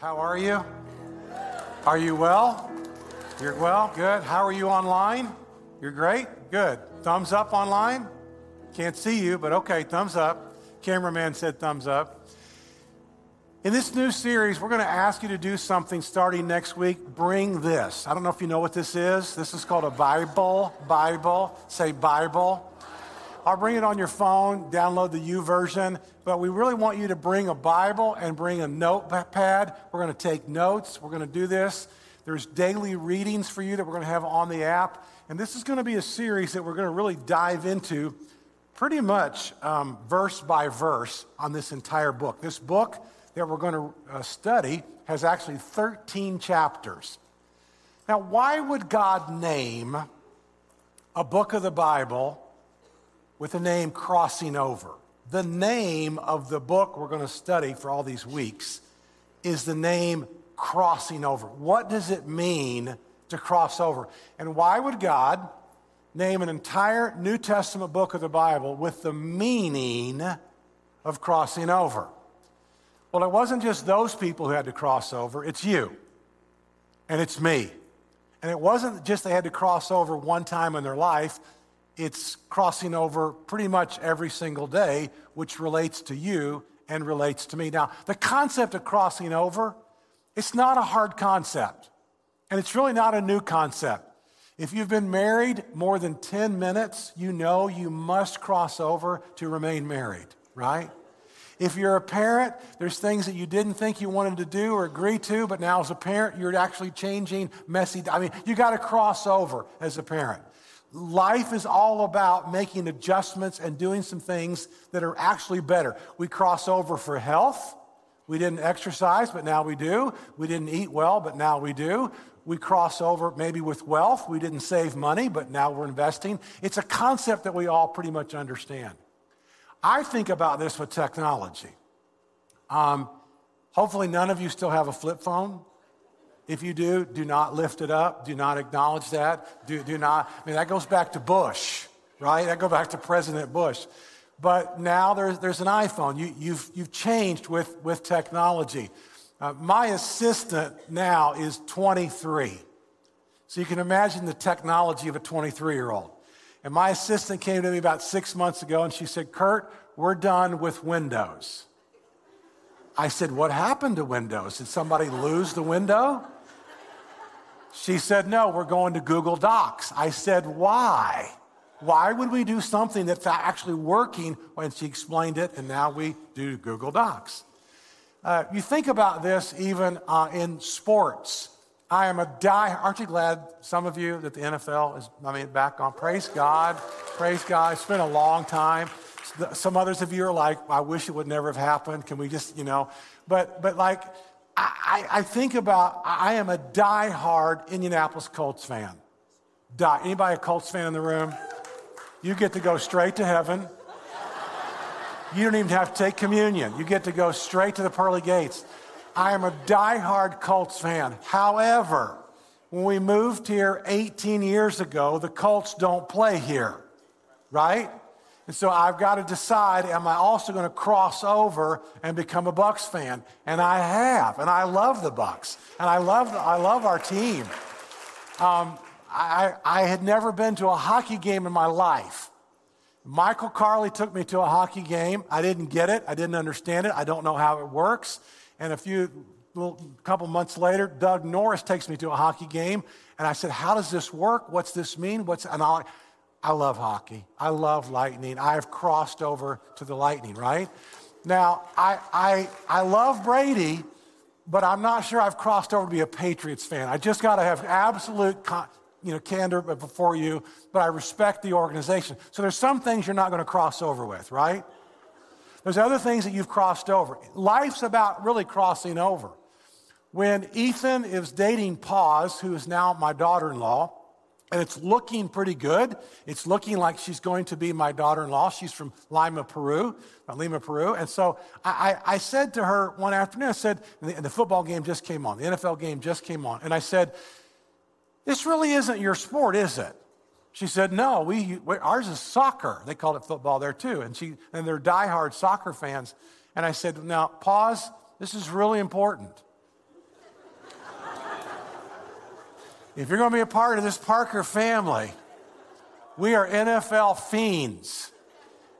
How are you? Are you well? You're well? Good. How are you online? You're great? Good. Thumbs up online? Can't see you, but okay, thumbs up. Cameraman said thumbs up. In this new series, we're going to ask you to do something starting next week. Bring this. I don't know if you know what this is. This is called a Bible. Bible. Say Bible. I'll bring it on your phone, download the YouVersion, but we really want you to bring a Bible and bring a notepad. We're going to take notes. We're going to do this. There's daily readings for you that we're going to have on the app. And this is going to be a series that we're going to really dive into pretty much um, verse by verse on this entire book. This book that we're going to uh, study has actually 13 chapters. Now, why would God name a book of the Bible with the name Crossing Over. The name of the book we're going to study for all these weeks is the name Crossing Over. What does it mean to cross over? And why would God name an entire New Testament book of the Bible with the meaning of crossing over? Well, it wasn't just those people who had to cross over, it's you and it's me. And it wasn't just they had to cross over one time in their life, it's crossing over pretty much every single day, which relates to you and relates to me. Now, the concept of crossing over, it's not a hard concept, and it's really not a new concept. If you've been married more than 10 minutes, you know you must cross over to remain married, right? If you're a parent, there's things that you didn't think you wanted to do or agree to, but now as a parent, you're actually changing messy. I mean, you got to cross over as a parent. Life is all about making adjustments and doing some things that are actually better. We cross over for health. We didn't exercise, but now we do. We didn't eat well, but now we do. We cross over maybe with wealth. We didn't save money, but now we're investing. It's a concept that we all pretty much understand. I think about this with technology. Um, hopefully, none of you still have a flip phone. If you do, do not lift it up. Do not acknowledge that. Do, do not. I mean, that goes back to Bush, right? That goes back to President Bush. But now there's, there's an iPhone. You, you've, you've changed with, with technology. Uh, my assistant now is 23. So you can imagine the technology of a 23 year old. And my assistant came to me about six months ago and she said, Kurt, we're done with Windows. I said, What happened to Windows? Did somebody lose the window? She said, No, we're going to Google Docs. I said, Why? Why would we do something that's actually working? When she explained it, and now we do Google Docs. Uh, you think about this even uh, in sports. I am a die. Aren't you glad, some of you, that the NFL is, I mean, back on? Praise God. Praise God. It's been a long time. Some others of you are like, I wish it would never have happened. Can we just, you know? But, but like, I, I think about, I am a die-hard Indianapolis Colts fan. Die. Anybody a Colts fan in the room? You get to go straight to heaven. You don't even have to take communion. You get to go straight to the pearly gates. I am a die-hard Colts fan. However, when we moved here 18 years ago, the Colts don't play here, right? And so I've got to decide am I also going to cross over and become a Bucs fan? And I have, and I love the Bucs, and I love, I love our team. Um, I, I had never been to a hockey game in my life. Michael Carley took me to a hockey game. I didn't get it. I didn't understand it. I don't know how it works. And a few, little, couple months later, Doug Norris takes me to a hockey game. And I said, How does this work? What's this mean? What's, and I, I love hockey. I love lightning. I've crossed over to the lightning, right? Now, I, I, I love Brady, but I'm not sure I've crossed over to be a Patriots fan. I just got to have absolute con- you know, candor before you, but I respect the organization. So there's some things you're not going to cross over with, right? There's other things that you've crossed over. Life's about really crossing over. When Ethan is dating Paz, who is now my daughter in law, and it's looking pretty good. It's looking like she's going to be my daughter in law. She's from Lima, Peru, uh, Lima, Peru. And so I, I, said to her one afternoon, I said, the, the football game just came on, the NFL game just came on. And I said, This really isn't your sport, is it? She said, No, we, we, ours is soccer. They called it football there too. And, she, and they're diehard soccer fans. And I said, Now, Paz. This is really important. If you're going to be a part of this Parker family, we are NFL fiends.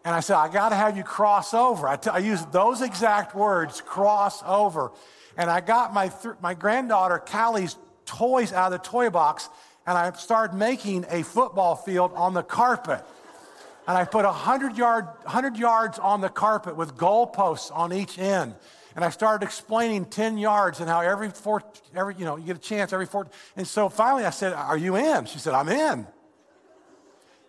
And I said, I got to have you cross over. I, t- I used those exact words, cross over. And I got my, th- my granddaughter Callie's toys out of the toy box, and I started making a football field on the carpet. And I put 100, yard, 100 yards on the carpet with goalposts on each end. And I started explaining 10 yards and how every four, every, you know, you get a chance every four. And so finally I said, Are you in? She said, I'm in.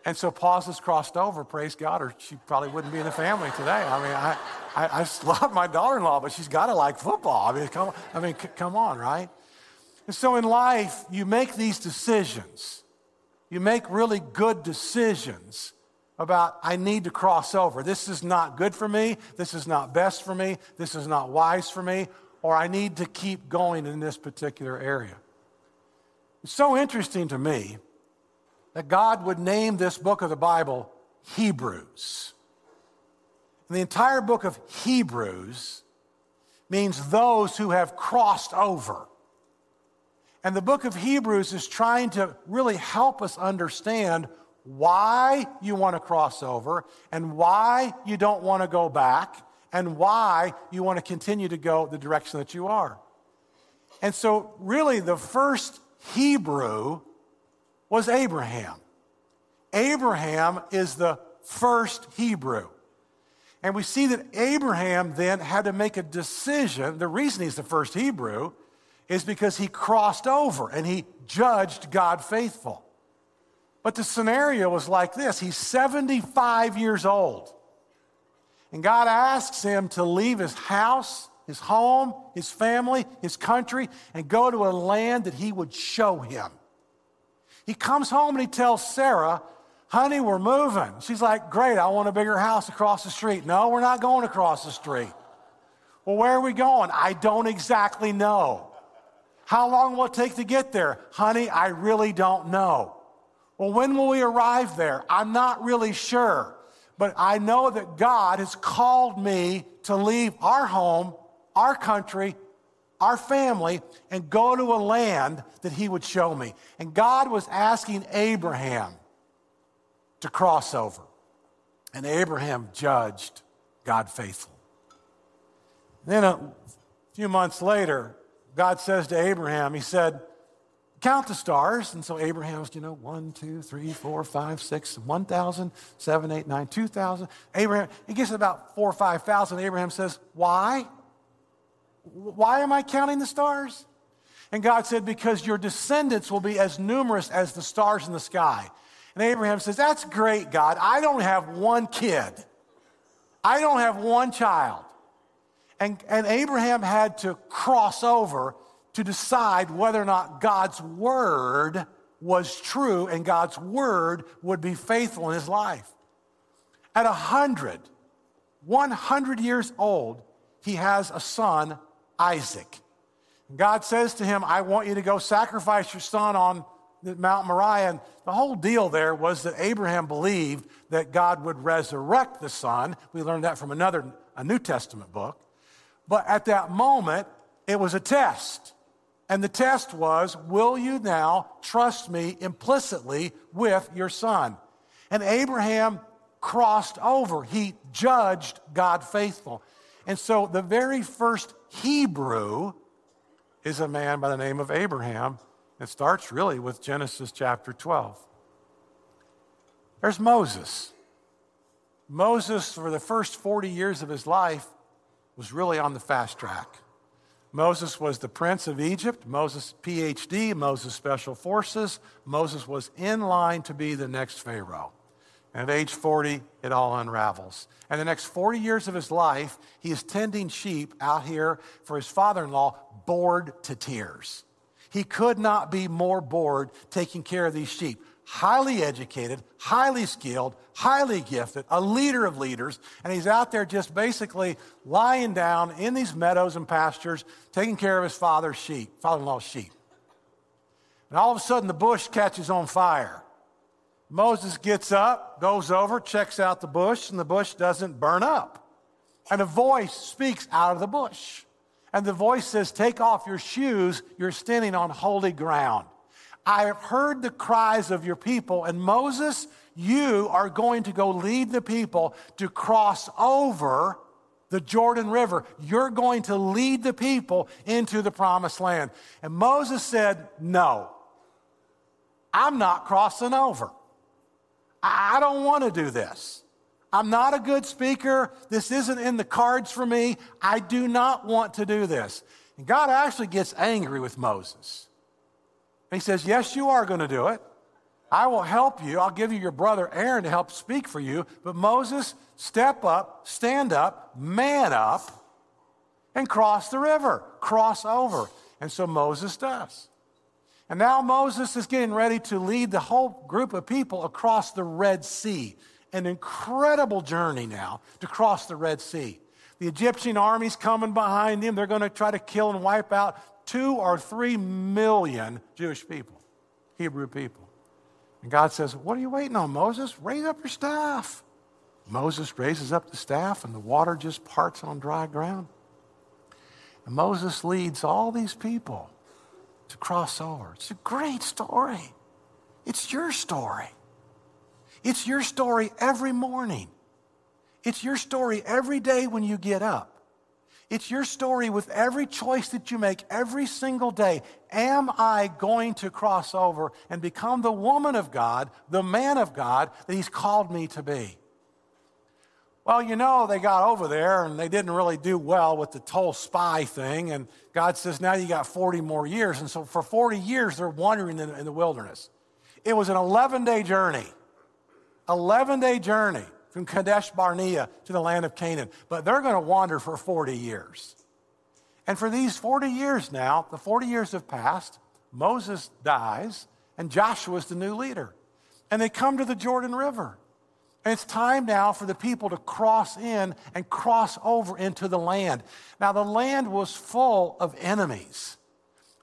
And so Paz's crossed over, praise God, or she probably wouldn't be in the family today. I mean, I, I, I love my daughter in law, but she's got to like football. I mean, come, I mean, c- come on, right? And so in life, you make these decisions. You make really good decisions about, I need to cross over. This is not good for me. This is not best for me. This is not wise for me. Or I need to keep going in this particular area. It's so interesting to me that God would name this book of the Bible Hebrews. And the entire book of Hebrews means those who have crossed over. And the book of Hebrews is trying to really help us understand why you want to cross over and why you don't want to go back and why you want to continue to go the direction that you are. And so, really, the first Hebrew was Abraham. Abraham is the first Hebrew. And we see that Abraham then had to make a decision. The reason he's the first Hebrew is because he crossed over and he judged God faithful. But the scenario was like this He's 75 years old. And God asks him to leave his house, his home, his family, his country, and go to a land that he would show him. He comes home and he tells Sarah, Honey, we're moving. She's like, Great, I want a bigger house across the street. No, we're not going across the street. Well, where are we going? I don't exactly know. How long will it take to get there? Honey, I really don't know. Well, when will we arrive there? I'm not really sure. But I know that God has called me to leave our home, our country, our family, and go to a land that He would show me. And God was asking Abraham to cross over. And Abraham judged God faithful. Then a few months later, God says to Abraham, He said, Count the stars. And so Abraham's, you know, one, two, three, four, five, six, 1,000, seven, eight, nine, 2,000. Abraham, he gets about four or 5,000. Abraham says, Why? Why am I counting the stars? And God said, Because your descendants will be as numerous as the stars in the sky. And Abraham says, That's great, God. I don't have one kid, I don't have one child. And, and Abraham had to cross over to decide whether or not God's word was true and God's word would be faithful in his life. At 100, 100 years old, he has a son, Isaac. God says to him, I want you to go sacrifice your son on Mount Moriah. And the whole deal there was that Abraham believed that God would resurrect the son. We learned that from another, a New Testament book. But at that moment, it was a test. And the test was, Will you now trust me implicitly with your son? And Abraham crossed over. He judged God faithful. And so the very first Hebrew is a man by the name of Abraham. It starts really with Genesis chapter 12. There's Moses. Moses, for the first 40 years of his life, was really on the fast track. Moses was the prince of Egypt, Moses PhD, Moses special forces. Moses was in line to be the next Pharaoh. And at age 40, it all unravels. And the next 40 years of his life, he is tending sheep out here for his father in law, bored to tears. He could not be more bored taking care of these sheep. Highly educated, highly skilled, highly gifted, a leader of leaders, and he's out there just basically lying down in these meadows and pastures, taking care of his father's sheep, father in law's sheep. And all of a sudden, the bush catches on fire. Moses gets up, goes over, checks out the bush, and the bush doesn't burn up. And a voice speaks out of the bush. And the voice says, Take off your shoes, you're standing on holy ground. I have heard the cries of your people, and Moses, you are going to go lead the people to cross over the Jordan River. You're going to lead the people into the promised land. And Moses said, No, I'm not crossing over. I don't want to do this. I'm not a good speaker. This isn't in the cards for me. I do not want to do this. And God actually gets angry with Moses. He says, Yes, you are going to do it. I will help you. I'll give you your brother Aaron to help speak for you. But Moses, step up, stand up, man up, and cross the river, cross over. And so Moses does. And now Moses is getting ready to lead the whole group of people across the Red Sea an incredible journey now to cross the Red Sea. The Egyptian army's coming behind him. They're going to try to kill and wipe out two or three million Jewish people, Hebrew people. And God says, What are you waiting on, Moses? Raise up your staff. Moses raises up the staff, and the water just parts on dry ground. And Moses leads all these people to cross over. It's a great story. It's your story. It's your story every morning. It's your story every day when you get up. It's your story with every choice that you make every single day. Am I going to cross over and become the woman of God, the man of God that He's called me to be? Well, you know, they got over there and they didn't really do well with the toll spy thing. And God says, now you got 40 more years. And so for 40 years, they're wandering in, in the wilderness. It was an 11 day journey. 11 day journey from Kadesh Barnea to the land of Canaan, but they're going to wander for 40 years. And for these 40 years now, the 40 years have passed, Moses dies, and Joshua is the new leader. And they come to the Jordan River. And it's time now for the people to cross in and cross over into the land. Now, the land was full of enemies.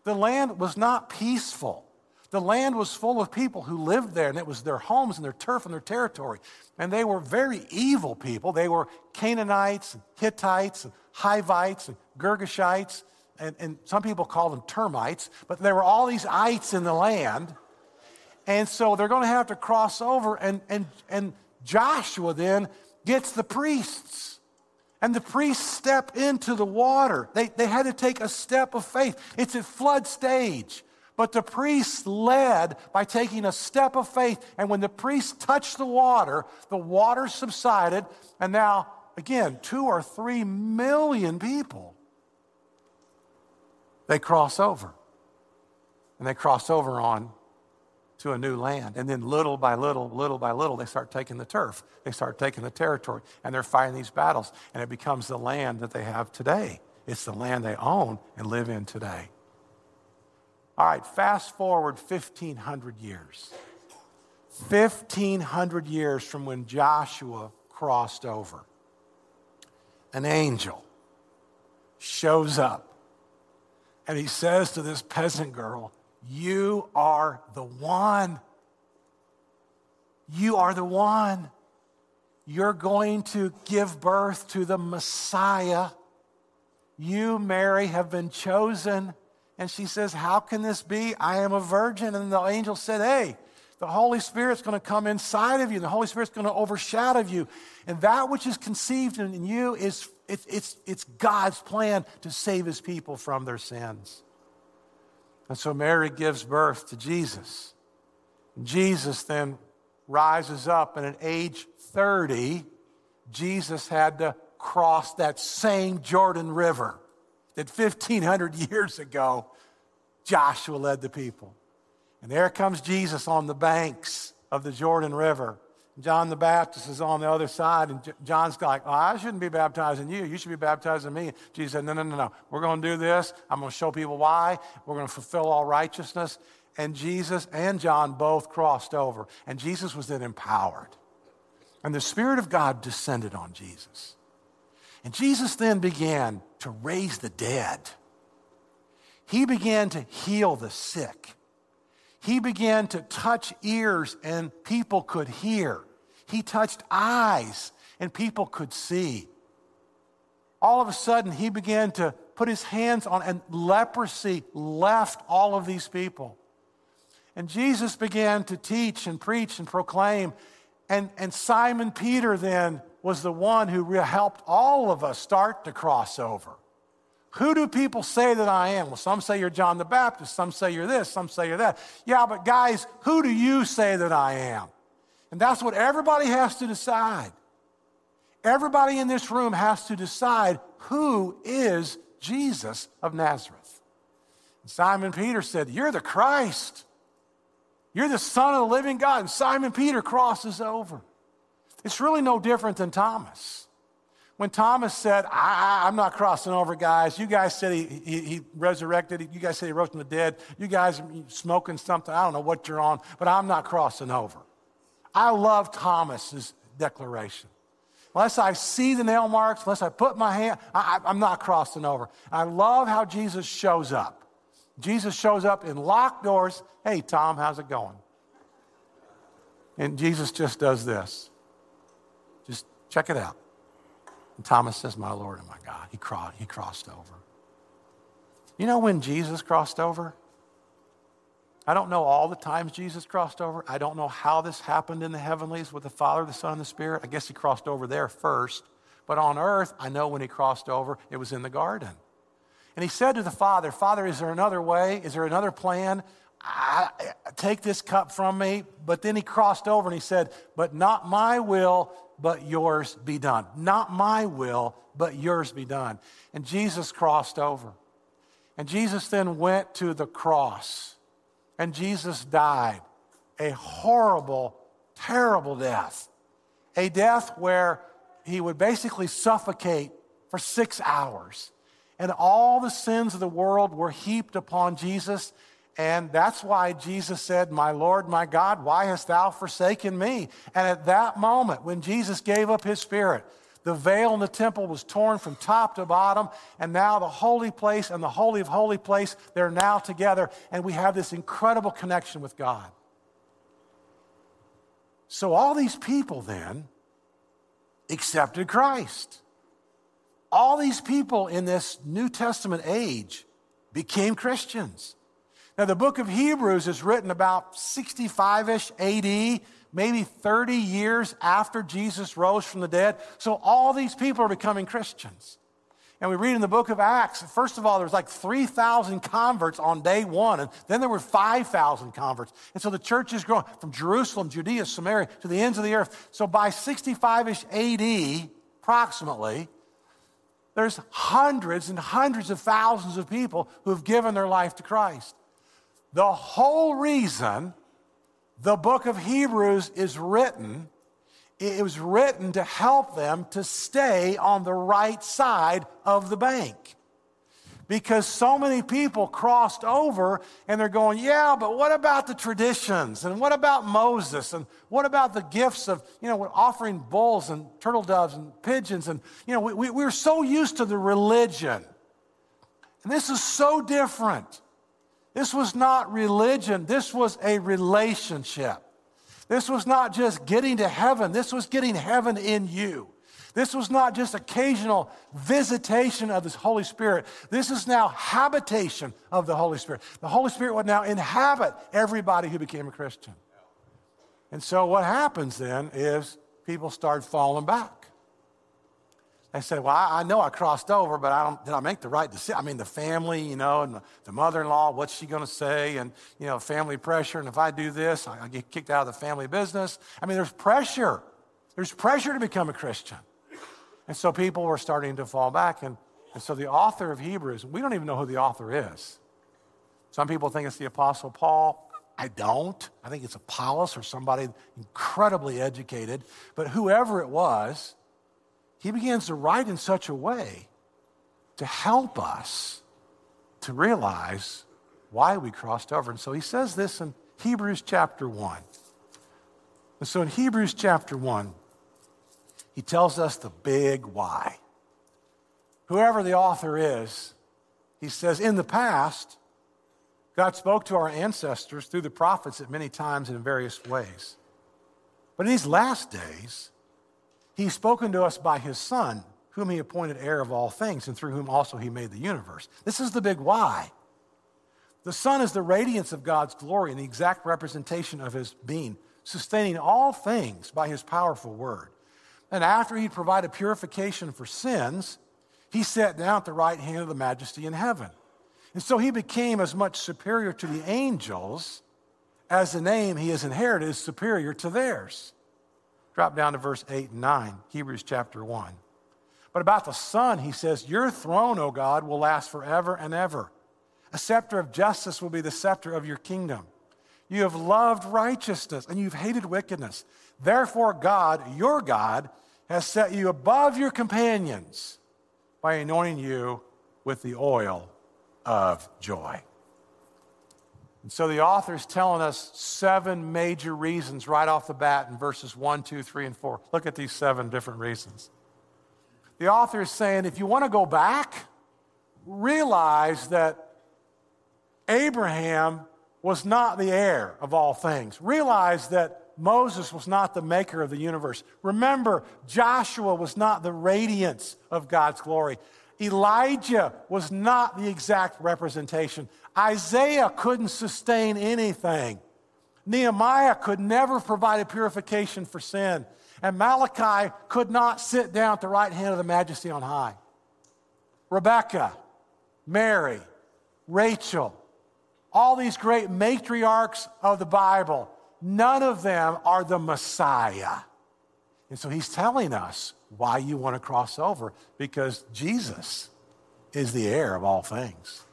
The land was not peaceful. The land was full of people who lived there, and it was their homes and their turf and their territory. And they were very evil people. They were Canaanites, and Hittites, and Hivites, and Girgashites, and, and some people call them termites, but there were all these ites in the land. And so they're going to have to cross over, and, and, and Joshua then gets the priests. And the priests step into the water. They, they had to take a step of faith. It's at flood stage. But the priests led by taking a step of faith. And when the priests touched the water, the water subsided. And now, again, two or three million people, they cross over. And they cross over on to a new land. And then little by little, little by little, they start taking the turf. They start taking the territory. And they're fighting these battles. And it becomes the land that they have today. It's the land they own and live in today. All right, fast forward 1,500 years. 1,500 years from when Joshua crossed over. An angel shows up and he says to this peasant girl, You are the one. You are the one. You're going to give birth to the Messiah. You, Mary, have been chosen and she says, How can this be? I am a virgin. And the angel said, Hey, the Holy Spirit's going to come inside of you. The Holy Spirit's going to overshadow you. And that which is conceived in you is it's, it's, it's God's plan to save his people from their sins. And so Mary gives birth to Jesus. Jesus then rises up, and at age 30, Jesus had to cross that same Jordan River that 1,500 years ago, Joshua led the people. And there comes Jesus on the banks of the Jordan River. John the Baptist is on the other side, and John's like, oh, I shouldn't be baptizing you. You should be baptizing me. Jesus said, No, no, no, no. We're going to do this. I'm going to show people why. We're going to fulfill all righteousness. And Jesus and John both crossed over. And Jesus was then empowered. And the Spirit of God descended on Jesus. And Jesus then began to raise the dead. He began to heal the sick. He began to touch ears and people could hear. He touched eyes and people could see. All of a sudden, he began to put his hands on, and leprosy left all of these people. And Jesus began to teach and preach and proclaim. And, and Simon Peter then was the one who helped all of us start to cross over. Who do people say that I am? Well, some say you're John the Baptist, some say you're this, some say you're that. Yeah, but guys, who do you say that I am? And that's what everybody has to decide. Everybody in this room has to decide who is Jesus of Nazareth. And Simon Peter said, You're the Christ. You're the Son of the living God. And Simon Peter crosses over. It's really no different than Thomas. When Thomas said, I, am not crossing over, guys. You guys said he, he, he, resurrected. You guys said he rose from the dead. You guys are smoking something. I don't know what you're on, but I'm not crossing over. I love Thomas's declaration. Unless I see the nail marks, unless I put my hand, I, I'm not crossing over. I love how Jesus shows up. Jesus shows up in locked doors. Hey, Tom, how's it going? And Jesus just does this. Check it out. And Thomas says, My Lord and my God. He, cro- he crossed over. You know when Jesus crossed over? I don't know all the times Jesus crossed over. I don't know how this happened in the heavenlies with the Father, the Son, and the Spirit. I guess he crossed over there first. But on earth, I know when he crossed over, it was in the garden. And he said to the Father, Father, is there another way? Is there another plan? I, take this cup from me. But then he crossed over and he said, But not my will, but yours be done. Not my will, but yours be done. And Jesus crossed over. And Jesus then went to the cross and Jesus died a horrible, terrible death. A death where he would basically suffocate for six hours. And all the sins of the world were heaped upon Jesus. And that's why Jesus said, My Lord, my God, why hast thou forsaken me? And at that moment, when Jesus gave up his spirit, the veil in the temple was torn from top to bottom, and now the holy place and the holy of holy place, they're now together, and we have this incredible connection with God. So all these people then accepted Christ. All these people in this New Testament age became Christians. Now, the book of Hebrews is written about 65 ish AD maybe 30 years after Jesus rose from the dead. So all these people are becoming Christians. And we read in the book of Acts, first of all, there was like 3,000 converts on day one, and then there were 5,000 converts. And so the church is growing from Jerusalem, Judea, Samaria, to the ends of the earth. So by 65 ish AD, approximately, there's hundreds and hundreds of thousands of people who have given their life to Christ. The whole reason the book of Hebrews is written, it was written to help them to stay on the right side of the bank. Because so many people crossed over and they're going, yeah, but what about the traditions? And what about Moses? And what about the gifts of, you know, offering bulls and turtle doves and pigeons? And, you know, we, we, we're so used to the religion. And this is so different. This was not religion, this was a relationship. This was not just getting to heaven, this was getting heaven in you. This was not just occasional visitation of the Holy Spirit. This is now habitation of the Holy Spirit. The Holy Spirit would now inhabit everybody who became a Christian. And so what happens then is people start falling back. They said, Well, I, I, know I crossed over, but I don't, did I make the right decision? I mean, the family, you know, and the, the mother in law, what's she going to say? And, you know, family pressure. And if I do this, I, I get kicked out of the family business. I mean, there's pressure. There's pressure to become a Christian. And so people were starting to fall back. And, and so the author of Hebrews, we don't even know who the author is. Some people think it's the Apostle Paul. I don't. I think it's Apollos or somebody incredibly educated. But whoever it was, he begins to write in such a way to help us to realize why we crossed over. And so he says this in Hebrews chapter 1. And so in Hebrews chapter 1, he tells us the big why. Whoever the author is, he says, in the past, God spoke to our ancestors through the prophets at many times and in various ways. But in these last days, He's spoken to us by his Son, whom he appointed heir of all things, and through whom also he made the universe. This is the big why. The Son is the radiance of God's glory and the exact representation of his being, sustaining all things by his powerful word. And after he provided purification for sins, he sat down at the right hand of the majesty in heaven. And so he became as much superior to the angels as the name he has inherited is superior to theirs. Drop down to verse 8 and 9, Hebrews chapter 1. But about the Son, he says, Your throne, O God, will last forever and ever. A scepter of justice will be the scepter of your kingdom. You have loved righteousness and you've hated wickedness. Therefore, God, your God, has set you above your companions by anointing you with the oil of joy. And so the author is telling us seven major reasons right off the bat in verses 1, 2, 3, and 4. Look at these seven different reasons. The author is saying if you want to go back, realize that Abraham was not the heir of all things. Realize that Moses was not the maker of the universe. Remember, Joshua was not the radiance of God's glory. Elijah was not the exact representation. Isaiah couldn't sustain anything. Nehemiah could never provide a purification for sin. And Malachi could not sit down at the right hand of the majesty on high. Rebecca, Mary, Rachel, all these great matriarchs of the Bible, none of them are the Messiah. And so he's telling us why you want to cross over because Jesus is the heir of all things.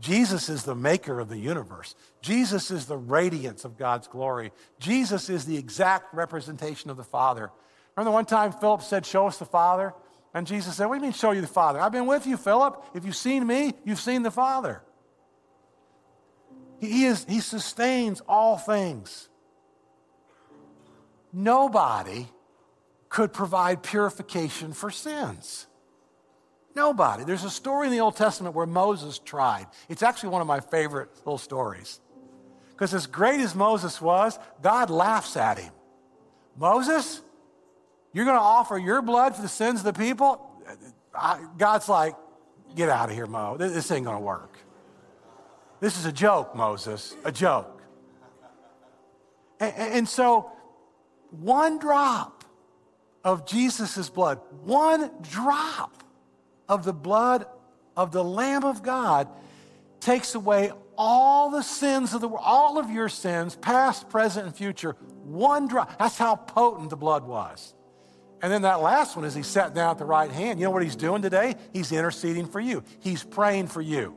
Jesus is the maker of the universe. Jesus is the radiance of God's glory. Jesus is the exact representation of the Father. Remember one time Philip said, Show us the Father? And Jesus said, What do you mean, show you the Father? I've been with you, Philip. If you've seen me, you've seen the Father. He, is, he sustains all things. Nobody could provide purification for sins. Nobody. There's a story in the Old Testament where Moses tried. It's actually one of my favorite little stories. Because as great as Moses was, God laughs at him. Moses, you're going to offer your blood for the sins of the people? God's like, get out of here, Mo. This ain't going to work. This is a joke, Moses, a joke. And, and so, one drop of Jesus' blood, one drop of the blood of the Lamb of God takes away all the sins of the world, all of your sins, past, present, and future. One drop. That's how potent the blood was. And then that last one is he sat down at the right hand. You know what he's doing today? He's interceding for you. He's praying for you.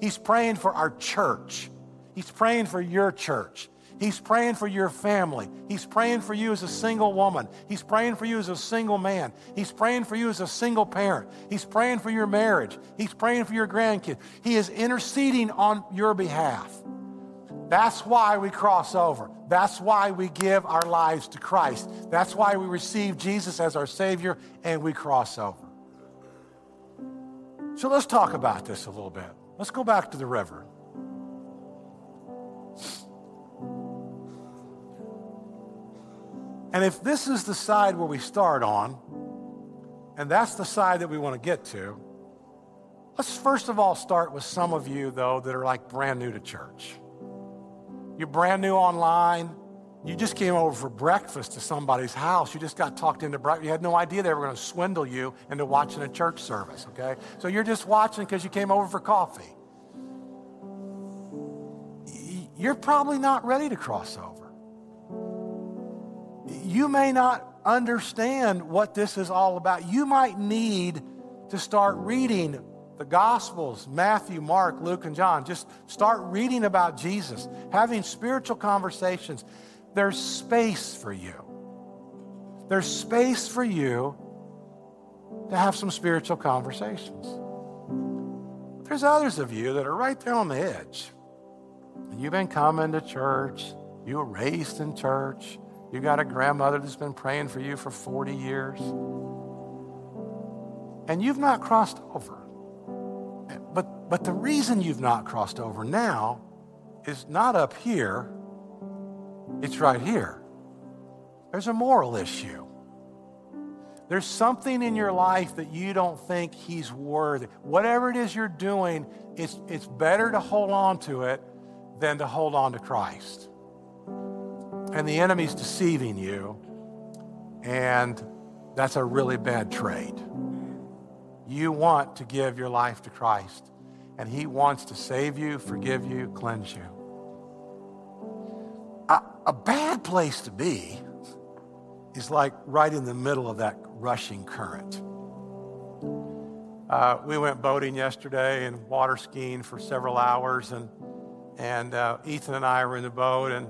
He's praying for our church. He's praying for your church. He's praying for your family. He's praying for you as a single woman. He's praying for you as a single man. He's praying for you as a single parent. He's praying for your marriage. He's praying for your grandkids. He is interceding on your behalf. That's why we cross over. That's why we give our lives to Christ. That's why we receive Jesus as our Savior and we cross over. So let's talk about this a little bit. Let's go back to the river. And if this is the side where we start on, and that's the side that we want to get to, let's first of all start with some of you, though, that are like brand new to church. You're brand new online. You just came over for breakfast to somebody's house. You just got talked into breakfast. You had no idea they were going to swindle you into watching a church service, okay? So you're just watching because you came over for coffee. You're probably not ready to cross over you may not understand what this is all about. You might need to start reading the Gospels Matthew, Mark, Luke, and John. Just start reading about Jesus, having spiritual conversations. There's space for you. There's space for you to have some spiritual conversations. There's others of you that are right there on the edge. You've been coming to church, you were raised in church, you got a grandmother that's been praying for you for 40 years. And you've not crossed over. But, but the reason you've not crossed over now is not up here, it's right here. There's a moral issue. There's something in your life that you don't think he's worthy. Whatever it is you're doing, it's, it's better to hold on to it than to hold on to Christ. And the enemy's deceiving you, and that's a really bad trade. You want to give your life to Christ, and He wants to save you, forgive you, cleanse you. A, a bad place to be is like right in the middle of that rushing current. Uh, we went boating yesterday and water skiing for several hours, and and uh, Ethan and I were in the boat, and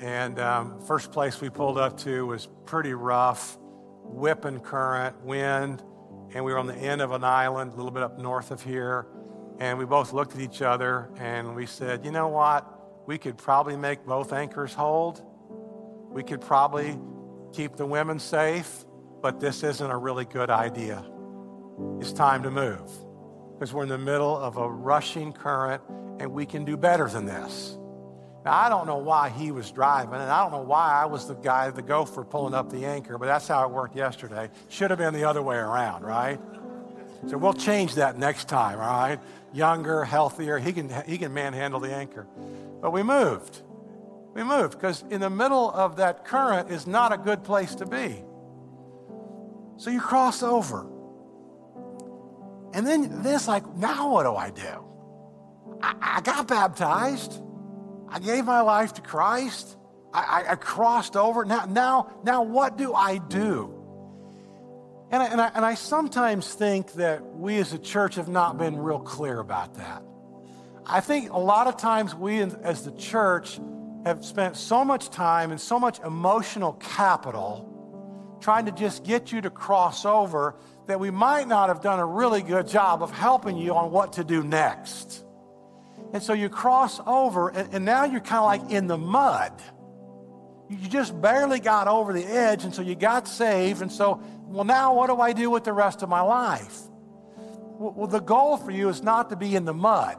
and um, first place we pulled up to was pretty rough, whipping current, wind, and we were on the end of an island, a little bit up north of here, and we both looked at each other and we said, you know what, we could probably make both anchors hold, we could probably keep the women safe, but this isn't a really good idea. It's time to move because we're in the middle of a rushing current and we can do better than this. Now, I don't know why he was driving, and I don't know why I was the guy, the gopher, pulling up the anchor, but that's how it worked yesterday. Should have been the other way around, right? So we'll change that next time, all right? Younger, healthier, he can, he can manhandle the anchor. But we moved. We moved because in the middle of that current is not a good place to be. So you cross over. And then, it's like, now what do I do? I, I got baptized. I gave my life to Christ. I, I, I crossed over. Now, now, now, what do I do? And I, and, I, and I sometimes think that we as a church have not been real clear about that. I think a lot of times we as the church have spent so much time and so much emotional capital trying to just get you to cross over that we might not have done a really good job of helping you on what to do next. And so you cross over, and, and now you're kind of like in the mud. You just barely got over the edge, and so you got saved. And so, well, now what do I do with the rest of my life? Well, well the goal for you is not to be in the mud.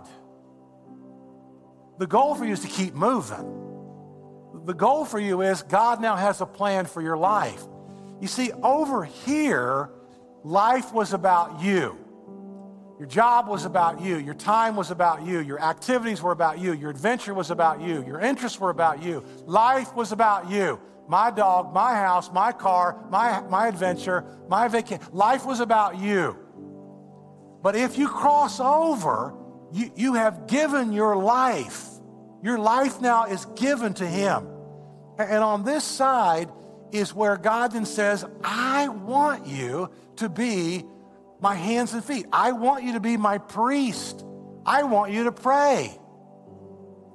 The goal for you is to keep moving. The goal for you is God now has a plan for your life. You see, over here, life was about you. Your job was about you. Your time was about you. Your activities were about you. Your adventure was about you. Your interests were about you. Life was about you. My dog, my house, my car, my, my adventure, my vacation. Life was about you. But if you cross over, you, you have given your life. Your life now is given to Him. And on this side is where God then says, I want you to be my hands and feet. I want you to be my priest. I want you to pray.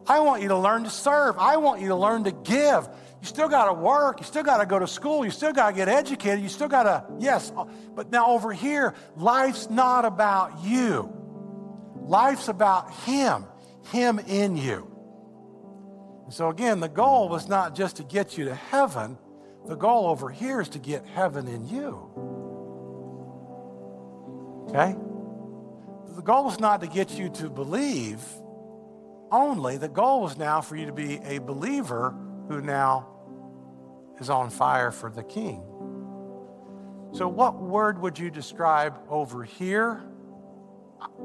I want you to learn to serve. I want you to learn to give. You still got to work. You still got to go to school. You still got to get educated. You still got to, yes. But now over here, life's not about you. Life's about Him, Him in you. And so again, the goal was not just to get you to heaven, the goal over here is to get heaven in you. Okay? The goal is not to get you to believe only. The goal is now for you to be a believer who now is on fire for the king. So, what word would you describe over here?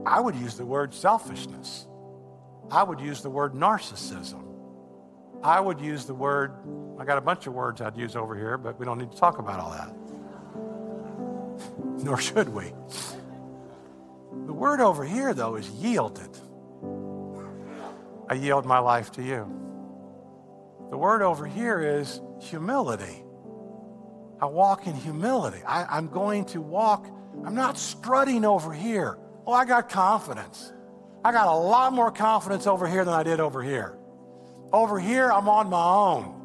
I would use the word selfishness. I would use the word narcissism. I would use the word, I got a bunch of words I'd use over here, but we don't need to talk about all that. Nor should we. The word over here, though, is yielded. I yield my life to you. The word over here is humility. I walk in humility. I, am going to walk, I'm not strutting over here. Oh, I got confidence. I got a lot more confidence over here than I did over here. Over here, I'm on my own.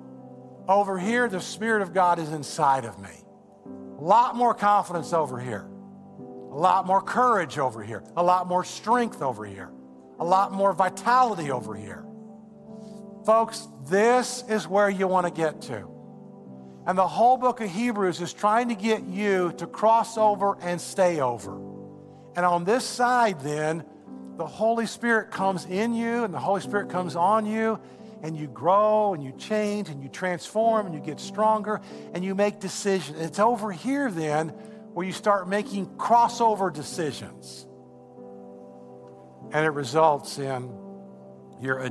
Over here, the Spirit of God is inside of me. A lot more confidence over here. A lot more courage over here, a lot more strength over here, a lot more vitality over here. Folks, this is where you want to get to. And the whole book of Hebrews is trying to get you to cross over and stay over. And on this side, then, the Holy Spirit comes in you and the Holy Spirit comes on you, and you grow and you change and you transform and you get stronger and you make decisions. It's over here, then, where you start making crossover decisions. And it results in your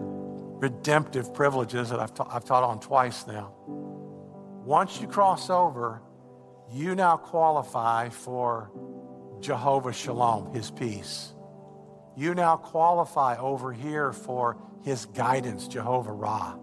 redemptive privileges that I've, ta- I've taught on twice now. Once you cross over, you now qualify for Jehovah Shalom, his peace. You now qualify over here for his guidance, Jehovah Ra.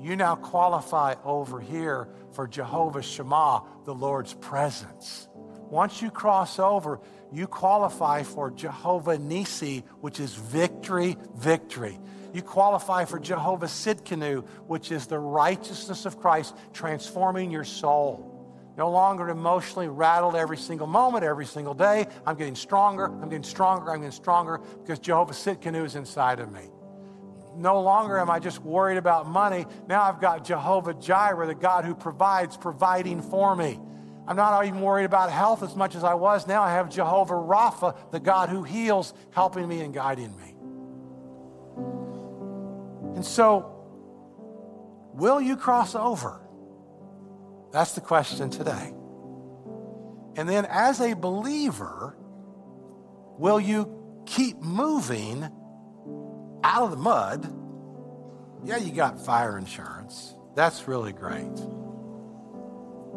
You now qualify over here for Jehovah Shammah, the Lord's presence. Once you cross over, you qualify for Jehovah Nisi, which is victory, victory. You qualify for Jehovah Sidkenu, which is the righteousness of Christ transforming your soul. No longer emotionally rattled every single moment, every single day. I'm getting stronger, I'm getting stronger, I'm getting stronger because Jehovah Sidkenu is inside of me. No longer am I just worried about money. Now I've got Jehovah Jireh, the God who provides, providing for me. I'm not even worried about health as much as I was. Now I have Jehovah Rapha, the God who heals, helping me and guiding me. And so, will you cross over? That's the question today. And then, as a believer, will you keep moving out of the mud? Yeah, you got fire insurance. That's really great.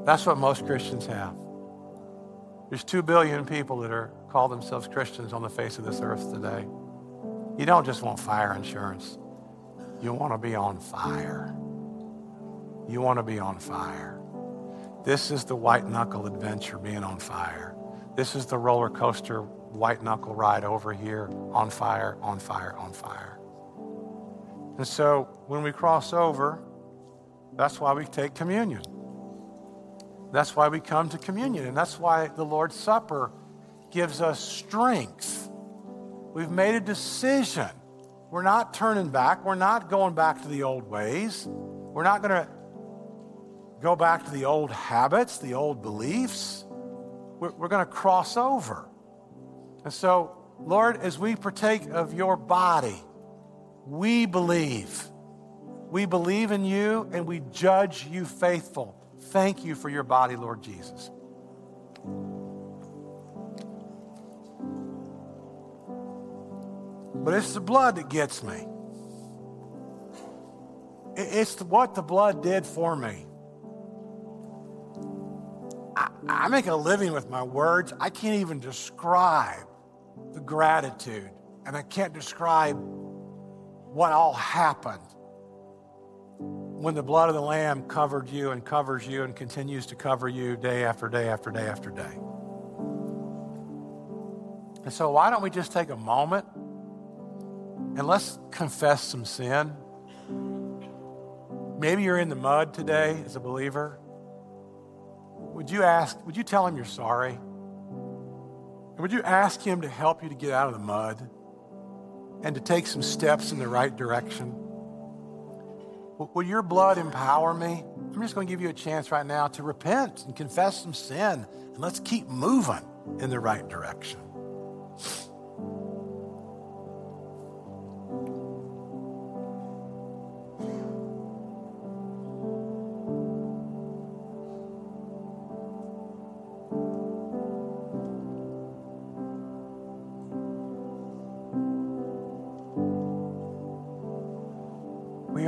That's what most Christians have. There's two billion people that are call themselves Christians on the face of this earth today. You don't just want fire insurance. You want to be on fire. You want to be on fire. This is the white knuckle adventure being on fire. This is the roller coaster white knuckle ride over here on fire, on fire, on fire. And so when we cross over, that's why we take communion. That's why we come to communion. And that's why the Lord's Supper gives us strength. We've made a decision. We're not turning back. We're not going back to the old ways. We're not going to go back to the old habits, the old beliefs. We're, we're going to cross over. And so, Lord, as we partake of your body, we believe. We believe in you and we judge you faithful. Thank you for your body, Lord Jesus. But it's the blood that gets me. It's what the blood did for me. I make a living with my words. I can't even describe the gratitude, and I can't describe what all happened when the blood of the Lamb covered you and covers you and continues to cover you day after day after day after day. And so, why don't we just take a moment and let's confess some sin? Maybe you're in the mud today as a believer would you ask, would you tell him you're sorry? And would you ask him to help you to get out of the mud and to take some steps in the right direction? Will your blood empower me? I'm just going to give you a chance right now to repent and confess some sin, and let's keep moving in the right direction.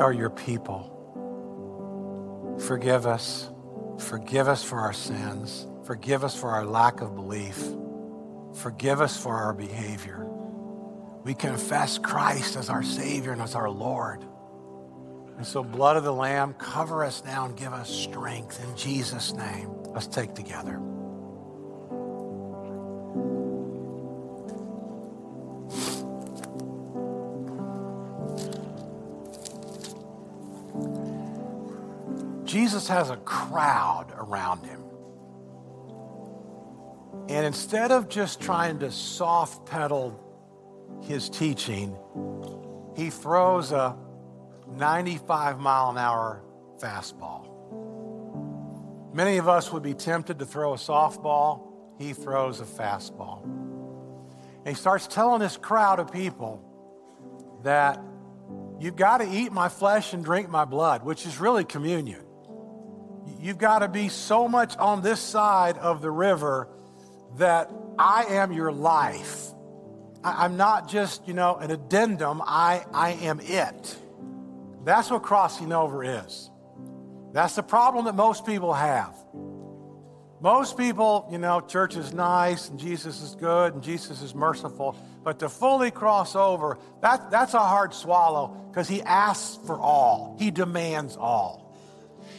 Are your people. Forgive us. Forgive us for our sins. Forgive us for our lack of belief. Forgive us for our behavior. We confess Christ as our Savior and as our Lord. And so, blood of the Lamb, cover us now and give us strength in Jesus' name. Let's take together. Jesus has a crowd around him. And instead of just trying to soft pedal his teaching, he throws a 95 mile an hour fastball. Many of us would be tempted to throw a softball. He throws a fastball. And he starts telling this crowd of people that you've got to eat my flesh and drink my blood, which is really communion. You've got to be so much on this side of the river that I am your life. I, am not just, you know, an addendum, I, I am it. That's what crossing over is. That's the problem that most people have. Most people, you know, church is nice and Jesus is good and Jesus is merciful, but to fully cross over, that, that's a hard swallow because he asks for all, he demands all.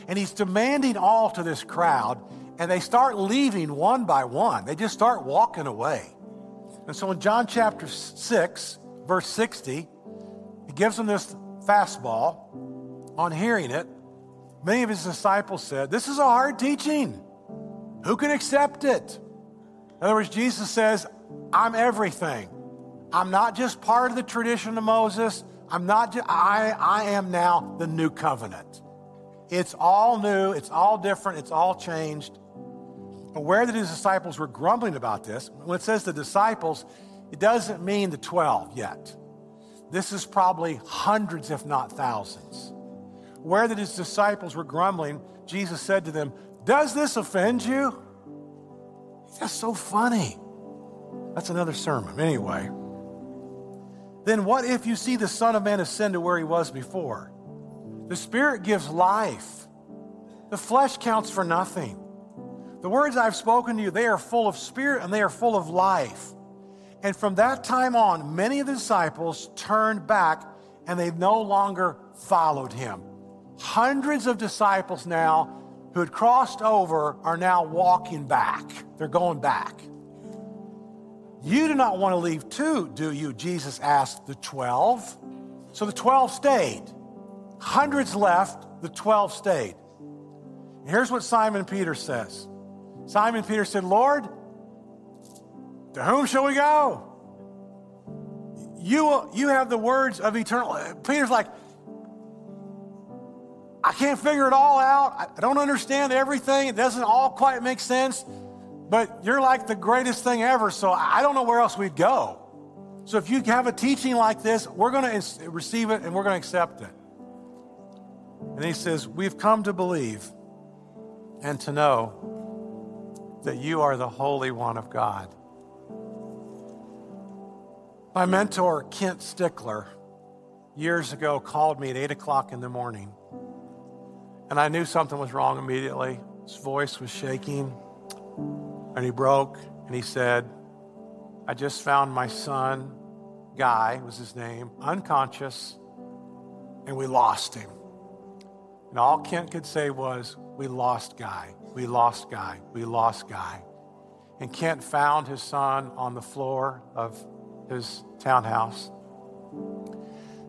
And he's demanding all to this crowd, and they start leaving one by one. They just start walking away. And so in John chapter 6, verse 60, he gives them this fastball. On hearing it, many of his disciples said, This is a hard teaching. Who can accept it? In other words, Jesus says, I'm everything. I'm not just part of the tradition of Moses. I'm not just, I, I am now the new covenant. It's all new, it's all different, it's all changed. Aware that his disciples were grumbling about this, when it says the disciples, it doesn't mean the 12 yet. This is probably hundreds, if not thousands. Aware that his disciples were grumbling, Jesus said to them, does this offend you? That's so funny. That's another sermon. Anyway, then what if you see the Son of Man ascend to where he was before? The Spirit gives life, the flesh counts for nothing. The words I've spoken to you, they are full of spirit and they are full of life. And from that time on, many of the disciples turned back and they no longer followed him. Hundreds of disciples now who had crossed over are now walking back. They're going back. You do not want to leave too, do you? Jesus asked the 12. So the 12 stayed. Hundreds left, the 12 stayed. Here's what Simon Peter says Simon Peter said, Lord, to whom shall we go? You, you have the words of eternal. Peter's like, I can't figure it all out. I don't understand everything. It doesn't all quite make sense. But you're like the greatest thing ever, so I don't know where else we'd go. So if you have a teaching like this, we're going to receive it and we're going to accept it. And he says, We've come to believe and to know that you are the Holy One of God. My mentor, Kent Stickler, years ago called me at 8 o'clock in the morning and I knew something was wrong immediately. His voice was shaking, and he broke, and he said, I just found my son, Guy was his name, unconscious, and we lost him. And all Kent could say was, We lost Guy. We lost Guy. We lost Guy. And Kent found his son on the floor of his townhouse.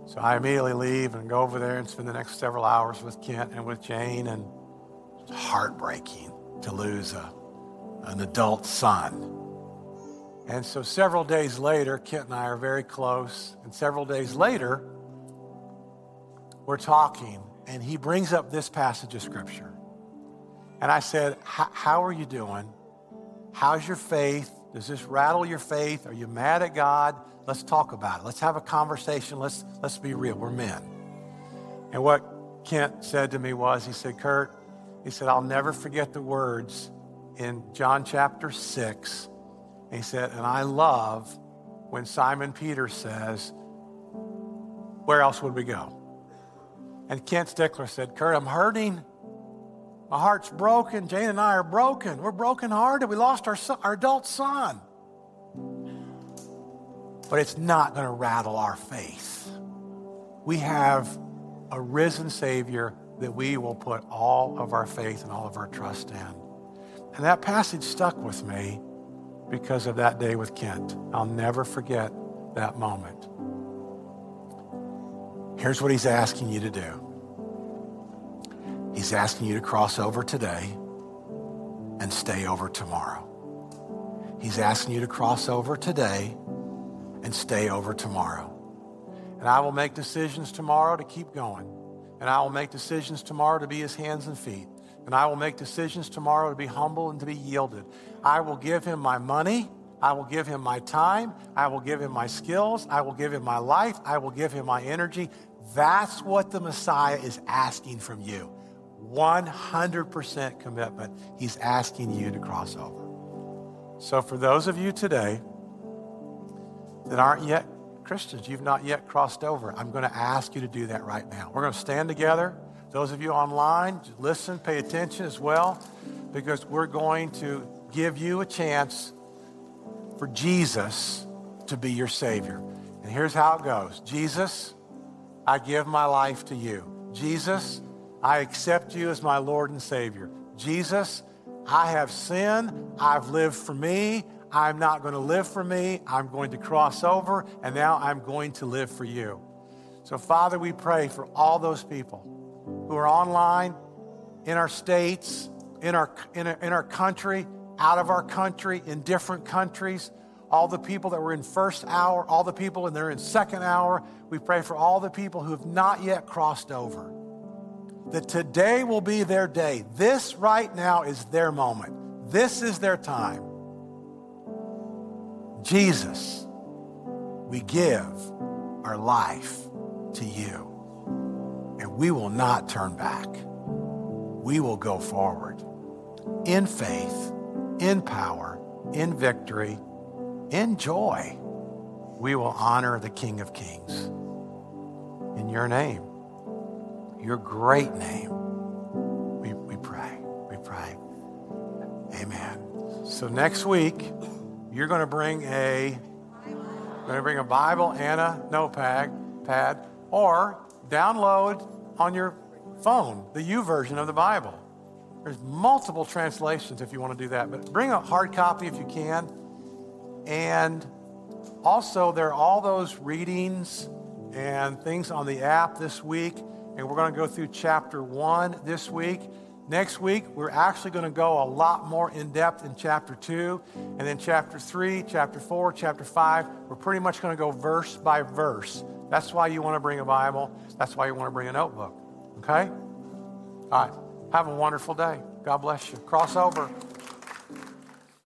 So I immediately leave and go over there and spend the next several hours with Kent and with Jane, and it's heartbreaking to lose a, an adult son. And so several days later, Kent and I are very close, and several days later, we're talking, and he brings up this passage of Scripture. And I said, How are you doing? How's your faith? Does this rattle your faith? Are you mad at God? Let's talk about it. Let's have a conversation. Let's, let's be real. We're men. And what Kent said to me was, he said, Kurt, he said, I'll never forget the words in John chapter 6. And he said, and I love when Simon Peter says, Where else would we go? And Kent Stickler said, Kurt, I'm hurting. My heart's broken. Jane and I are broken. We're broken hearted. We lost our, son, our adult son but it's not going to rattle our faith. We have a risen Savior that we will put all of our faith and all of our trust in. And that passage stuck with me because of that day with Kent. I'll never forget that moment. Here's what he's asking you to do He's asking you to cross over today and stay over tomorrow. He's asking you to cross over today and stay over tomorrow. And I will make decisions tomorrow to keep going. And I will make decisions tomorrow to be his hands and feet. And I will make decisions tomorrow to be humble and to be yielded. I will give him my money. I will give him my time. I will give him my skills. I will give him my life. I will give him my energy. That's what the Messiah is asking from you 100% commitment. He's asking you to cross over. So, for those of you today that aren't yet Christians, you've not yet crossed over. I'm going to ask you to do that right now. We're going to stand together. Those of you online, listen, pay attention as well, because we're going to give you a chance for Jesus to be your Savior. And here's how it goes Jesus, I give my life to you. Jesus, I accept you as my Lord and Savior. Jesus, I have sinned. I've lived for me. I'm not going to live for me. I'm going to cross over, and now I'm going to live for you. So, Father, we pray for all those people who are online, in our states, in our, in our, in our country, out of our country, in different countries, all the people that were in first hour, all the people and they're in second hour. We pray for all the people who have not yet crossed over. That today will be their day. This right now is their moment. This is their time. Jesus, we give our life to you, and we will not turn back. We will go forward in faith, in power, in victory, in joy. We will honor the King of Kings in your name, your great name. We, we pray. We pray. Amen. So next week, you're going to bring a going to bring a Bible and a notepad pad, or download on your phone the YouVersion of the Bible. There's multiple translations if you want to do that, but bring a hard copy if you can. And also, there are all those readings and things on the app this week, and we're going to go through chapter one this week. Next week, we're actually going to go a lot more in depth in chapter 2, and then chapter 3, chapter 4, chapter 5. We're pretty much going to go verse by verse. That's why you want to bring a Bible. That's why you want to bring a notebook. Okay? All right. Have a wonderful day. God bless you. Cross over.